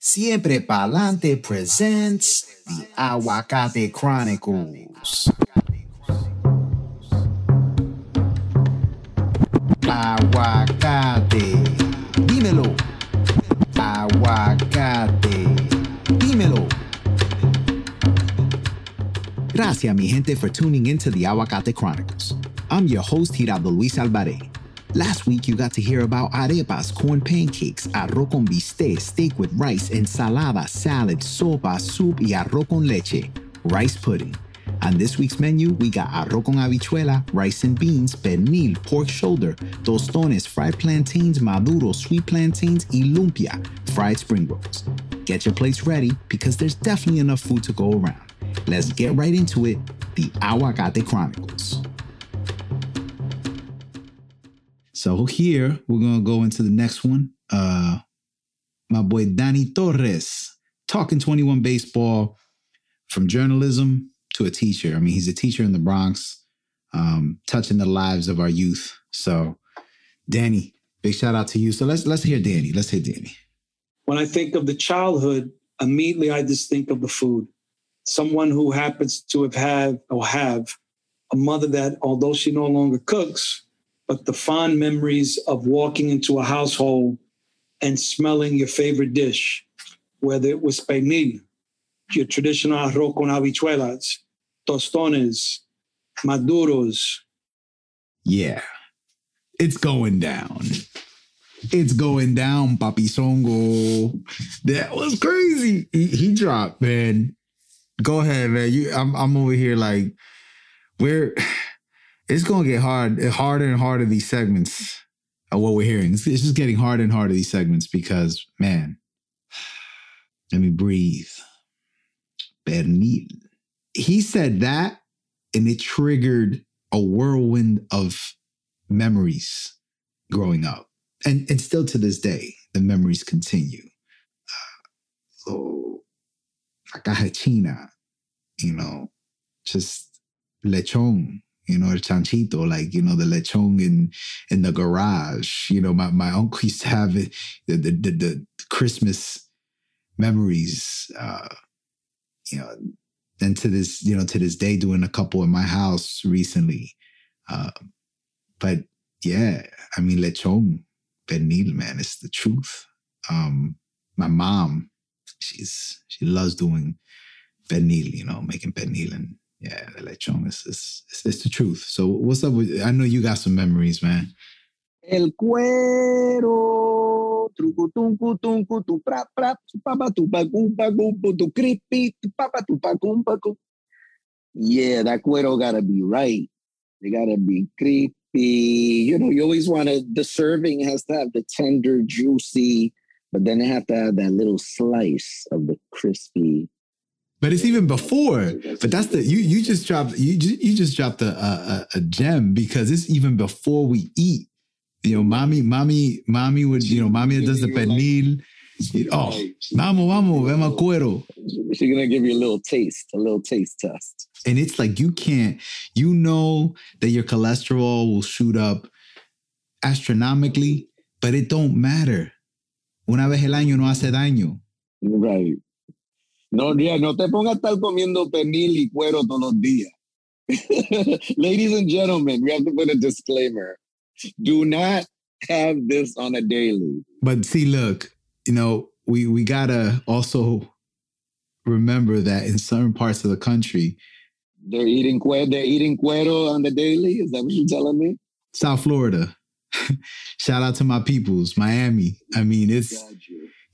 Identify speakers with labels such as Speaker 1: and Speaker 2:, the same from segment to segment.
Speaker 1: Siempre Palante presents the Aguacate Chronicles. Aguacate, dímelo. Aguacate, dímelo. Gracias, mi gente, for tuning into the Aguacate Chronicles. I'm your host, Gerardo Luis Alvarez. Last week, you got to hear about arepas, corn pancakes, arroz con bistec, steak with rice, ensalada, salad, sopa, soup, y arroz con leche, rice pudding. On this week's menu, we got arroz con habichuela, rice and beans, pernil, pork shoulder, tostones, fried plantains, maduro, sweet plantains, y lumpia, fried spring rolls. Get your plates ready because there's definitely enough food to go around. Let's get right into it, the Aguacate Chronicles. So here we're gonna go into the next one. Uh my boy Danny Torres, talking 21 baseball from journalism to a teacher. I mean, he's a teacher in the Bronx, um, touching the lives of our youth. So Danny, big shout out to you. So let's let's hear Danny. Let's hear Danny.
Speaker 2: When I think of the childhood, immediately I just think of the food. Someone who happens to have had or have a mother that, although she no longer cooks, but the fond memories of walking into a household and smelling your favorite dish, whether it was pernil, your traditional arroz con habichuelas, tostones, maduros.
Speaker 1: Yeah. It's going down. It's going down, Papi Songo. That was crazy. He, he dropped, man. Go ahead, man. You I'm I'm over here like we're it's gonna get hard, harder and harder these segments of what we're hearing. It's, it's just getting harder and harder these segments because, man, let me breathe. Pernil. He said that, and it triggered a whirlwind of memories growing up, and and still to this day, the memories continue. Uh, so, acá China, you know, just lechon you know, el chanchito, like, you know, the lechon in in the garage. You know, my, my uncle used to have it, the, the, the, the Christmas memories, uh, you know, and to this, you know, to this day, doing a couple in my house recently. Uh, but yeah, I mean, lechon, pernil, man, it's the truth. Um, my mom, she's, she loves doing pernil, you know, making pernil and yeah, the lechon is it's, the truth. So what's up with? I know you got some memories, man.
Speaker 3: El cuero, truco tuncu tuncu tu pra pra tu papa tu tu creepy tu papa tu Yeah, that cuero gotta be right. They gotta be creepy. You know, you always want to. The serving has to have the tender, juicy, but then they have to have that little slice of the crispy
Speaker 1: but it's even before. But that's the you you just dropped you you just dropped a, a a gem because it's even before we eat. You know, mommy, mommy, mommy would you know, mommy does the pernil. Oh, vamos, vamos, ve cuero.
Speaker 3: She's gonna give you a little taste, a little taste test.
Speaker 1: And it's like you can't, you know that your cholesterol will shoot up astronomically, but it don't matter. Una vez el año no hace daño.
Speaker 3: Right. No, ya, no te pongas a estar comiendo pernil y cuero todos los días. Ladies and gentlemen, we have to put a disclaimer. Do not have this on a daily.
Speaker 1: But see, look, you know, we we gotta also remember that in certain parts of the country,
Speaker 3: they're eating cuero. They're eating cuero on the daily. Is that what you're telling me?
Speaker 1: South Florida. Shout out to my peoples, Miami. I mean, it's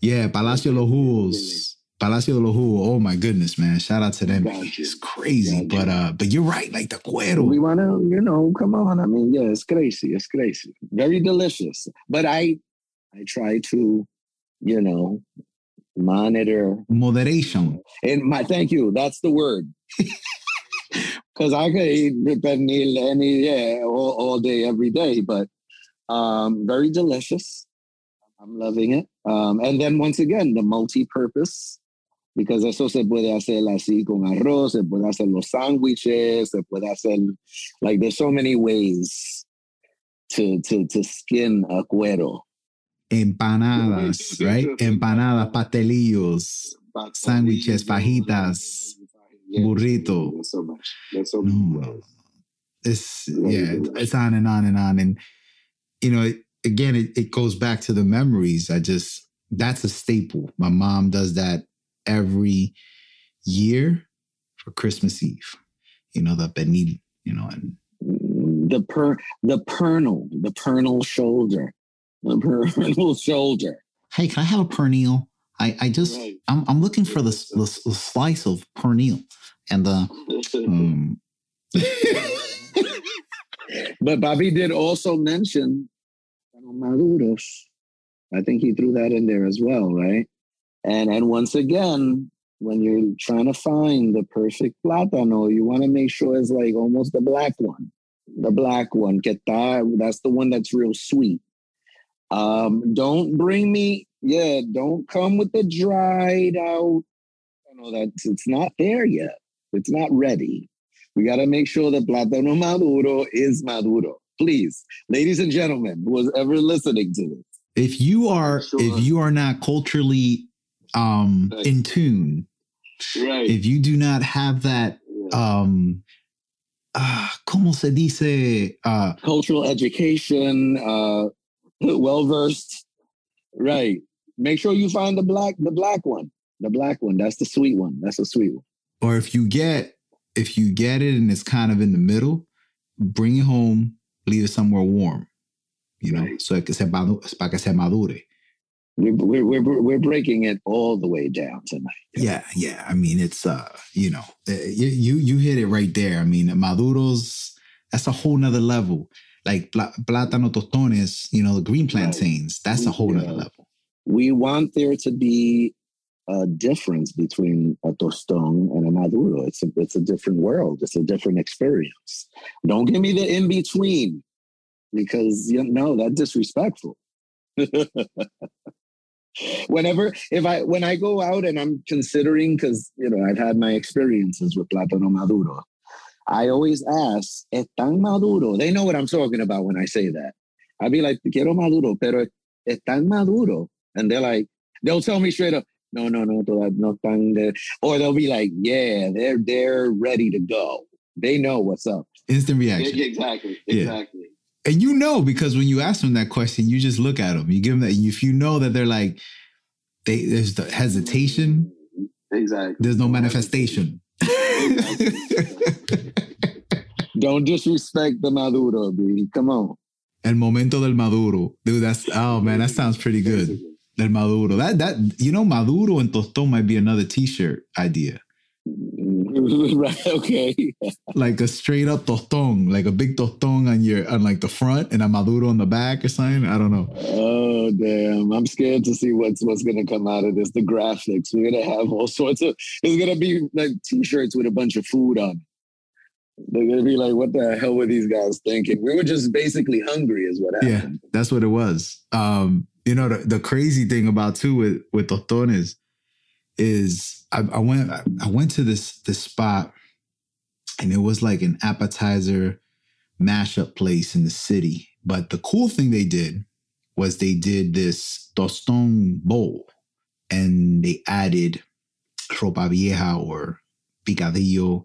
Speaker 1: yeah, Palacio Los Jugos. Palacio de los Jugos. Oh my goodness, man! Shout out to them. It's crazy, but uh, but you're right. Like the cuero.
Speaker 3: We want to, you know, come on. I mean, yeah, it's crazy. It's crazy. Very delicious. But I, I try to, you know, monitor
Speaker 1: moderation.
Speaker 3: And my thank you. That's the word. Because I could eat pernil any yeah all, all day every day, but um, very delicious. I'm loving it. Um, and then once again, the multi-purpose because eso se puede hacer así con arroz, se puede hacer los sándwiches, se puede hacer, like there's so many ways to, to, to skin a cuero.
Speaker 1: empanadas, right? Empanadas, pastelillos, sándwiches, fajitas, burrito.
Speaker 3: There's so much. There's so much.
Speaker 1: well, it's yeah, it's on and on and on, and you know, again, it, it goes back to the memories. I just that's a staple. My mom does that every year for Christmas Eve. You know, the pernil, you know, and
Speaker 3: the per the pernal, the pernal shoulder, the pernal shoulder.
Speaker 1: hey, can I have a pernil? I, I just
Speaker 3: Right.
Speaker 1: I'm I'm looking for the, the, the slice of pernil and the um
Speaker 3: but Bobby did also mention maduros. I think he threw that in there as well, right? And and once again, when you're trying to find the perfect plátano, you want to make sure it's like almost the black one, the black one. Que está, that's the one that's real sweet. Um, don't bring me, yeah, don't come with the dried out. You know that's it's not there yet. It's not ready. We got to make sure the plátano maduro is maduro. Please, ladies and gentlemen, who was ever listening to this,
Speaker 1: if you are
Speaker 3: Sure.
Speaker 1: if you are not culturally um
Speaker 3: Right.
Speaker 1: in tune,
Speaker 3: right?
Speaker 1: if you do not have that um uh como se dice uh
Speaker 3: Cultural education, uh, well versed, right? Make sure you find the black, the black one, the black one. That's the sweet one. That's the sweet one.
Speaker 1: or if you get if you get it and it's kind of in the middle, bring it home, leave it somewhere warm. You know,
Speaker 3: Right.
Speaker 1: so que se madu- para que se madure.
Speaker 3: We're, we're we're we're breaking it all the way down tonight.
Speaker 1: Yeah, yeah. I mean, it's uh, you know, uh, you you you hit it right there. I mean, maduros. That's a whole nother level. Like plátano tostones, you know, the green plantains. That's a whole nother level.
Speaker 3: we want there to be a difference between a tostón and a maduro. It's a, it's a different world. It's a different experience. Don't give me the in between because you know that's disrespectful. Whenever if I when I go out and I'm considering because you know I've had my experiences with plátano maduro, I always ask, "Están maduro?" They know what I'm talking about when I say that. I'd be like, "Quiero maduro," pero están maduro, and they're like, they'll tell me straight up, "No, no, no, no están," de-" or they'll be like, "Yeah, they're they're ready to go. They know what's up."
Speaker 1: Instant reaction.
Speaker 3: exactly,
Speaker 1: Yeah. And you know, because when you ask them that question, you just look at them. You give them that. If you know that they're like, they there's the hesitation.
Speaker 3: Exactly.
Speaker 1: There's no manifestation.
Speaker 3: Don't disrespect the maduro, B. Come on.
Speaker 1: El momento del maduro, dude. That's oh man, that sounds pretty good. Del maduro. That that you know, maduro and tostón might be another T-shirt idea.
Speaker 3: right. Okay.
Speaker 1: Like a straight up tostón, like a big tostón on your on like the front and a maduro on the back or something. I don't know.
Speaker 3: Oh damn! I'm scared to see what's what's gonna come out of this. The graphics. We're gonna have all sorts of. It's gonna be like T-shirts with a bunch of food on. They're gonna be like, "What the hell were these guys thinking?" We were just basically hungry, is what
Speaker 1: Yeah, that's what it was. Um, you know, the, the crazy thing about too with with tostones is I, I went I went to this this spot and it was like an appetizer mashup place in the city. But the cool thing they did was they did this tostón bowl and they added ropa vieja or picadillo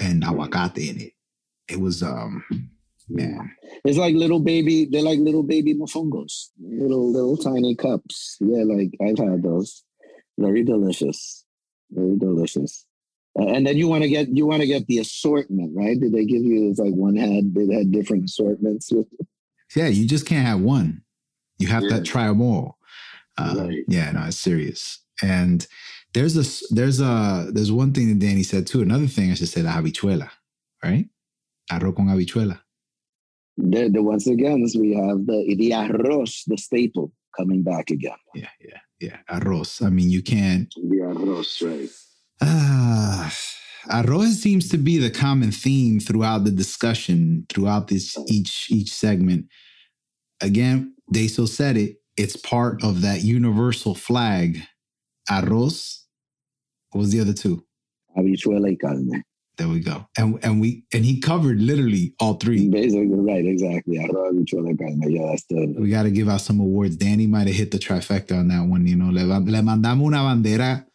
Speaker 1: and aguacate in it. It was um man.
Speaker 3: It's like little baby. They're like little baby mofongos, little little tiny cups. Yeah, like I've had those. Very delicious. Very delicious. And then you want to get you want to get the assortment, right? Did they give you it's like one had they had different assortments with
Speaker 1: Yeah, you just can't have one. You have
Speaker 3: Yeah.
Speaker 1: to try them all. Uh,
Speaker 3: Right.
Speaker 1: Yeah, no, it's serious. And there's a there's a there's one thing that Danny said too. Another thing I should say, la habichuela, right? Arroz con habichuela.
Speaker 3: the, the once again we have the the arroz, the staple coming back again.
Speaker 1: Yeah, yeah, yeah. Arroz. I mean, you can't.
Speaker 3: The arroz, right?
Speaker 1: Ah, arroz seems to be the common theme throughout the discussion, throughout this each each segment. Again, Deso said it. It's part of that universal flag. Arroz. What was the other two?
Speaker 3: Habichuela y carne.
Speaker 1: There we go. And and we and he covered literally all three.
Speaker 3: Basically, right, exactly. Arroz, habichuela, carne. Yeah, that's the.
Speaker 1: We got to give out some awards. Danny might have hit the trifecta on that one. You know, le, le mandamos una bandera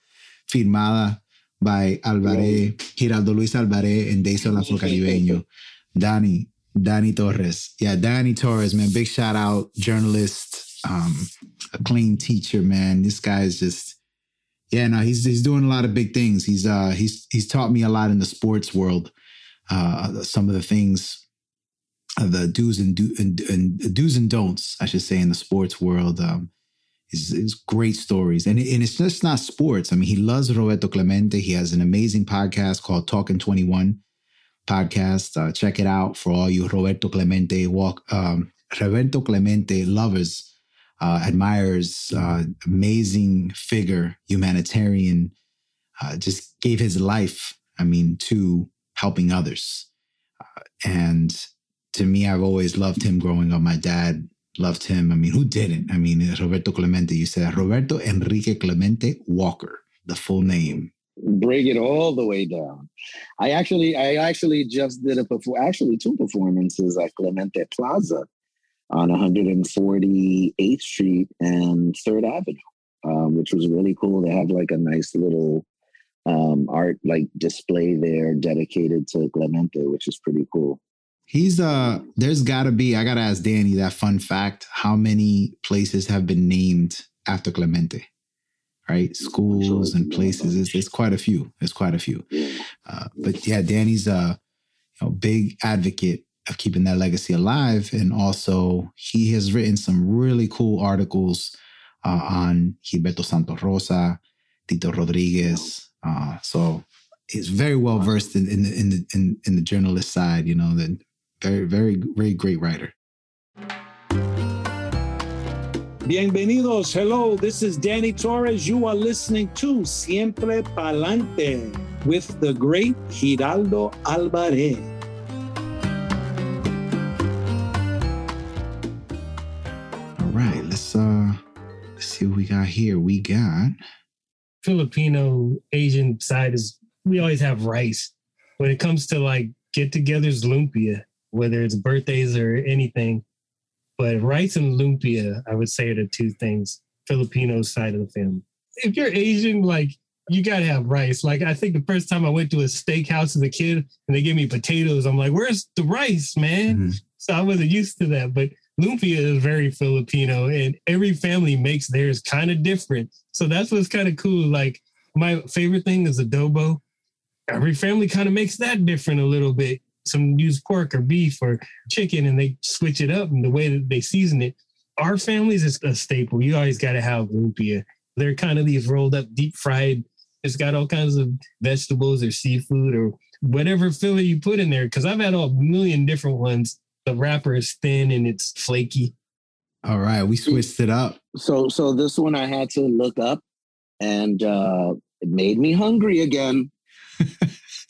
Speaker 1: firmada by Alvarez, Giraldo Luis Alvarez, and Deiso Lazo Caribeño. Danny, Danny Torres. Yeah, Danny Torres, man. Big shout out, journalist, um, a clean teacher, man. This guy is just, yeah, no, he's he's doing a lot of big things. He's uh he's he's taught me a lot in the sports world. Uh, some of the things, uh, the do's and do and, and do's and don'ts, I should say, in the sports world. Um, is, is great stories. And, and it's just not sports. I mean, he loves Roberto Clemente. He has an amazing podcast called Talking 21 podcast. Uh, check it out for all you Roberto Clemente walk, um, Roberto Clemente lovers, uh, admirers, uh, amazing figure, humanitarian, uh, just gave his life, I mean, to helping others. Uh, and to me, I've always loved him growing up. My dad loved him. I mean, who didn't? I mean, Roberto Clemente, you said Roberto Enrique Clemente Walker, the full name.
Speaker 3: Break it all the way down. I actually, I actually just did a perform, actually two performances at Clemente Plaza on 148th Street and Third Avenue, um, which was really cool. They have like a nice little um, art like display there dedicated to Clemente, which is pretty cool.
Speaker 1: He's uh there's gotta be, I gotta ask Danny that fun fact. How many places have been named after Clemente? Right? Schools and places. It's, it's quite a few. It's quite a few. Uh, but yeah, Danny's a you know, big advocate of keeping that legacy alive. And also he has written some really cool articles uh, on Gilberto Santa Rosa, Tito Rodriguez. Uh, so he's very well versed in, in, in the in, in the journalist side, you know, the very, very, very great writer.
Speaker 2: Bienvenidos. Hello, this is Danny Torres. You are listening to Siempre Palante with the great Giraldo Alvarez.
Speaker 1: Got
Speaker 4: Filipino Asian side is we always have rice. When it comes to like get-togethers, lumpia whether it's birthdays or anything. But rice and lumpia, I would say, are the two things Filipino side of the family. If you're Asian, like you gotta have rice. Like I think the first time I went to a steakhouse as a kid and they gave me potatoes, I'm like, "Where's the rice, man?" Mm-hmm. So I wasn't used to that. But lumpia is very Filipino, and every family makes theirs kind of different. So that's what's kind of cool. Like my favorite thing is adobo. Every family kind of makes that different a little bit some use pork or beef or chicken and they switch it up and the way that they season it. Our families is a staple. You always got to have lumpia. They're kind of these rolled up, deep fried. It's got all kinds of vegetables or seafood or whatever filler you put in there. Because I've had a million different ones. The wrapper is thin and it's flaky.
Speaker 1: All right, we switched it up.
Speaker 3: So, so this one I had to look up, and uh, it made me hungry again.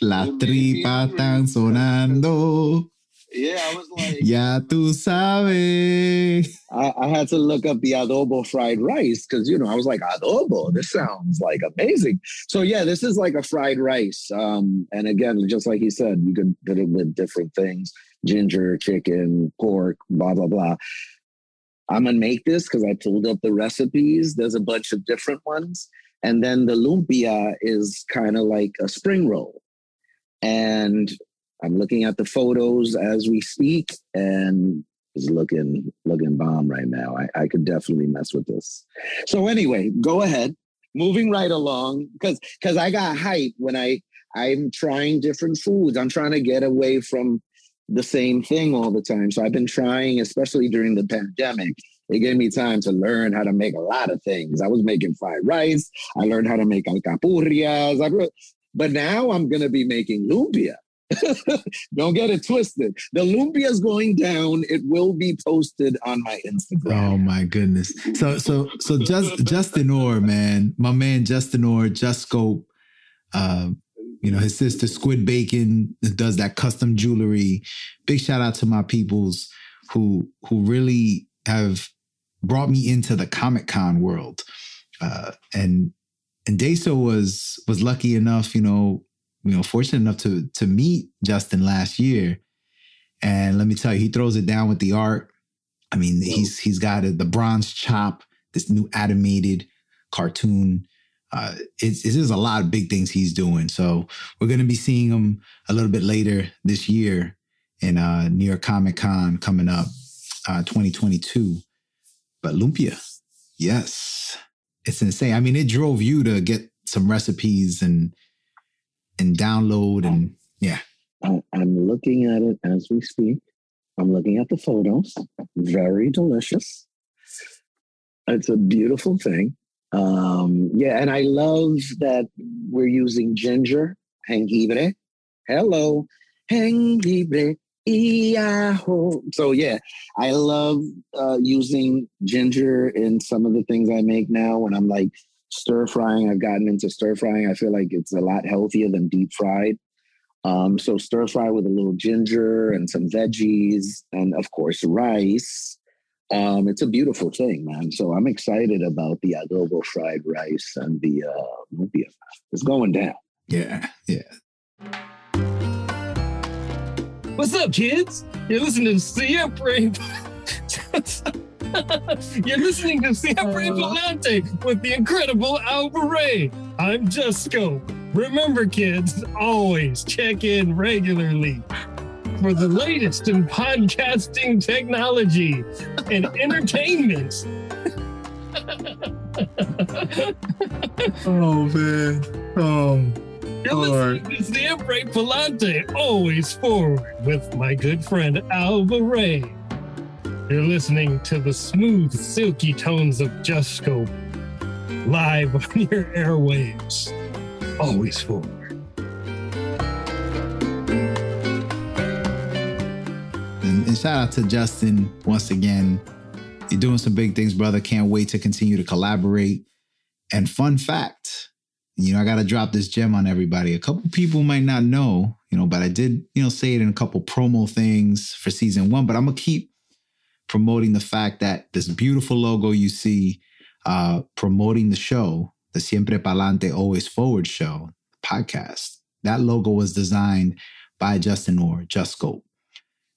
Speaker 1: Las tripas están sonando.
Speaker 3: Yeah, I was like,
Speaker 1: Ya tú sabes.
Speaker 3: I, I had to look up the adobo fried rice because, you know, I was like, adobo, this sounds like amazing. So, yeah, this is like a fried rice. Um, and again, just like he said, you can put it with different things ginger, chicken, pork, blah, blah, blah. I'm to make this because I pulled up the recipes. There's a bunch of different ones. And then the lumpia is kind of like a spring roll. And I'm looking at the photos as we speak, and is looking looking bomb right now. I, I could definitely mess with this. So anyway, go ahead. Moving right along, because because I got hype when I I'm trying different foods. I'm trying to get away from the same thing all the time. So I've been trying, especially during the pandemic. It gave me time to learn how to make a lot of things. I was making fried rice. I learned how to make alcapurrias. I, but now I'm going to be making lumpia. Don't get it twisted. The lumpia is going down. It will be posted on my Instagram.
Speaker 1: Oh my goodness. So so so just Justin Orr, man, my man Justin Orr, Just Scope. Uh, you know his sister Squid Bacon does that custom jewelry. Big shout out to my peoples who who really have brought me into the Comic Con world. Uh, and and Deiso was was lucky enough, you know, you know, fortunate enough to to meet Justin last year. And let me tell you, he throws it down with the art. I mean, he's he's got the bronze chop, this new animated cartoon. Uh, it's, it's a lot of big things he's doing. So we're going to be seeing him a little bit later this year in uh, New York Comic Con coming up, uh, 2022. But Lumpia, yes, it's insane. I mean, it drove you to get some recipes and and download and yeah.
Speaker 3: I'm looking at it as we speak. I'm looking at the photos. Very delicious. It's a beautiful thing. Um, yeah, and I love that we're using ginger, jengibre. Hello, jengibre. Yahoo. So yeah, I love uh, using ginger in some of the things I make now. When I'm like stir frying, I've gotten into stir frying. I feel like it's a lot healthier than deep fried. Um, so stir fry with a little ginger and some veggies, and of course rice. Um, it's a beautiful thing, man. So I'm excited about the adobo fried rice and the uh, lumpia. It's going down.
Speaker 1: Yeah, yeah.
Speaker 4: What's up, kids? You're listening to Siempre. You're listening to Siempre Volante with the incredible Alvaray. I'm Jusco. Remember, kids, always check in regularly for the latest in podcasting technology and entertainment.
Speaker 1: oh man. Oh.
Speaker 4: You're listening to Siempre Palante, always forward with my good friend Alva Ray. You're listening to the smooth, silky tones of Jusco live on your airwaves. Always forward.
Speaker 1: And, shout out to Justin once again. You're doing some big things, brother. Can't wait to continue to collaborate. And fun fact, you know, I got to drop this gem on everybody. A couple people might not know, you know, but I did, you know, say it in a couple promo things for season one. But I'm gonna keep promoting the fact that this beautiful logo you see, uh, promoting the show, the Siempre Palante Always Forward show podcast. That logo was designed by Justin Orr, Just Scope.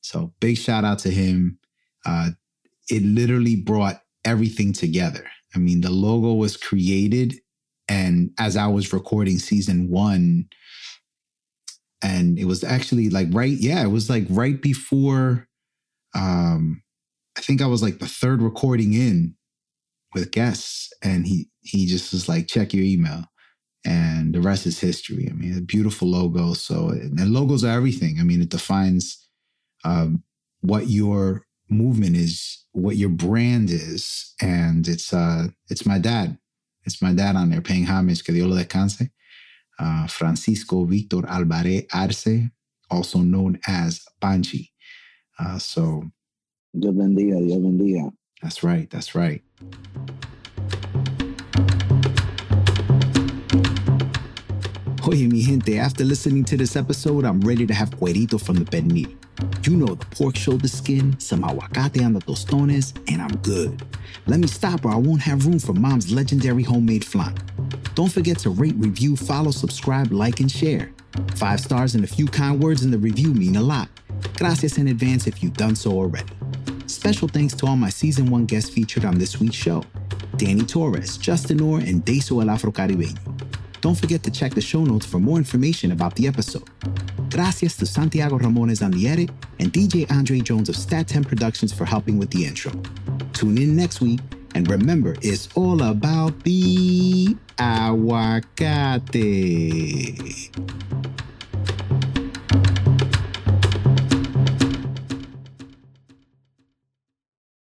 Speaker 1: So big shout out to him. Uh, it literally brought everything together. I mean, the logo was created and as I was recording season one, and it was actually like right, yeah, it was like right before um I think I was like the third recording in with guests. And he he just was like, check your email. And the rest is history. I mean, a beautiful logo. So and logos are everything. I mean, it defines um, what your movement is, what your brand is. And it's uh it's my dad. It's my dad on there paying homage, que Dios lo descanse. Uh, Francisco Victor Alvarez Arce, also known as Panchi. Uh, so.
Speaker 3: Dios bendiga, Dios bendiga.
Speaker 1: That's right, that's right. Oye, mi gente, after listening to this episode, I'm ready to have cuerito from the pernil. You know, the pork shoulder skin, some aguacate on the tostones, and I'm good. Let me stop or I won't have room for mom's legendary homemade flan. Don't forget to rate, review, follow, subscribe, like, and share. Five stars and a few kind words in the review mean a lot. Gracias in advance if you've done so already. Special thanks to all my season one guests featured on this week's show Danny Torres, Justin Orr, and Deso El Afro Caribeño. Don't forget to check the show notes for more information about the episode. Gracias to Santiago Ramones edit and DJ Andre Jones of Stat 10 Productions for helping with the intro. Tune in next week, and remember, it's all about the aguacate.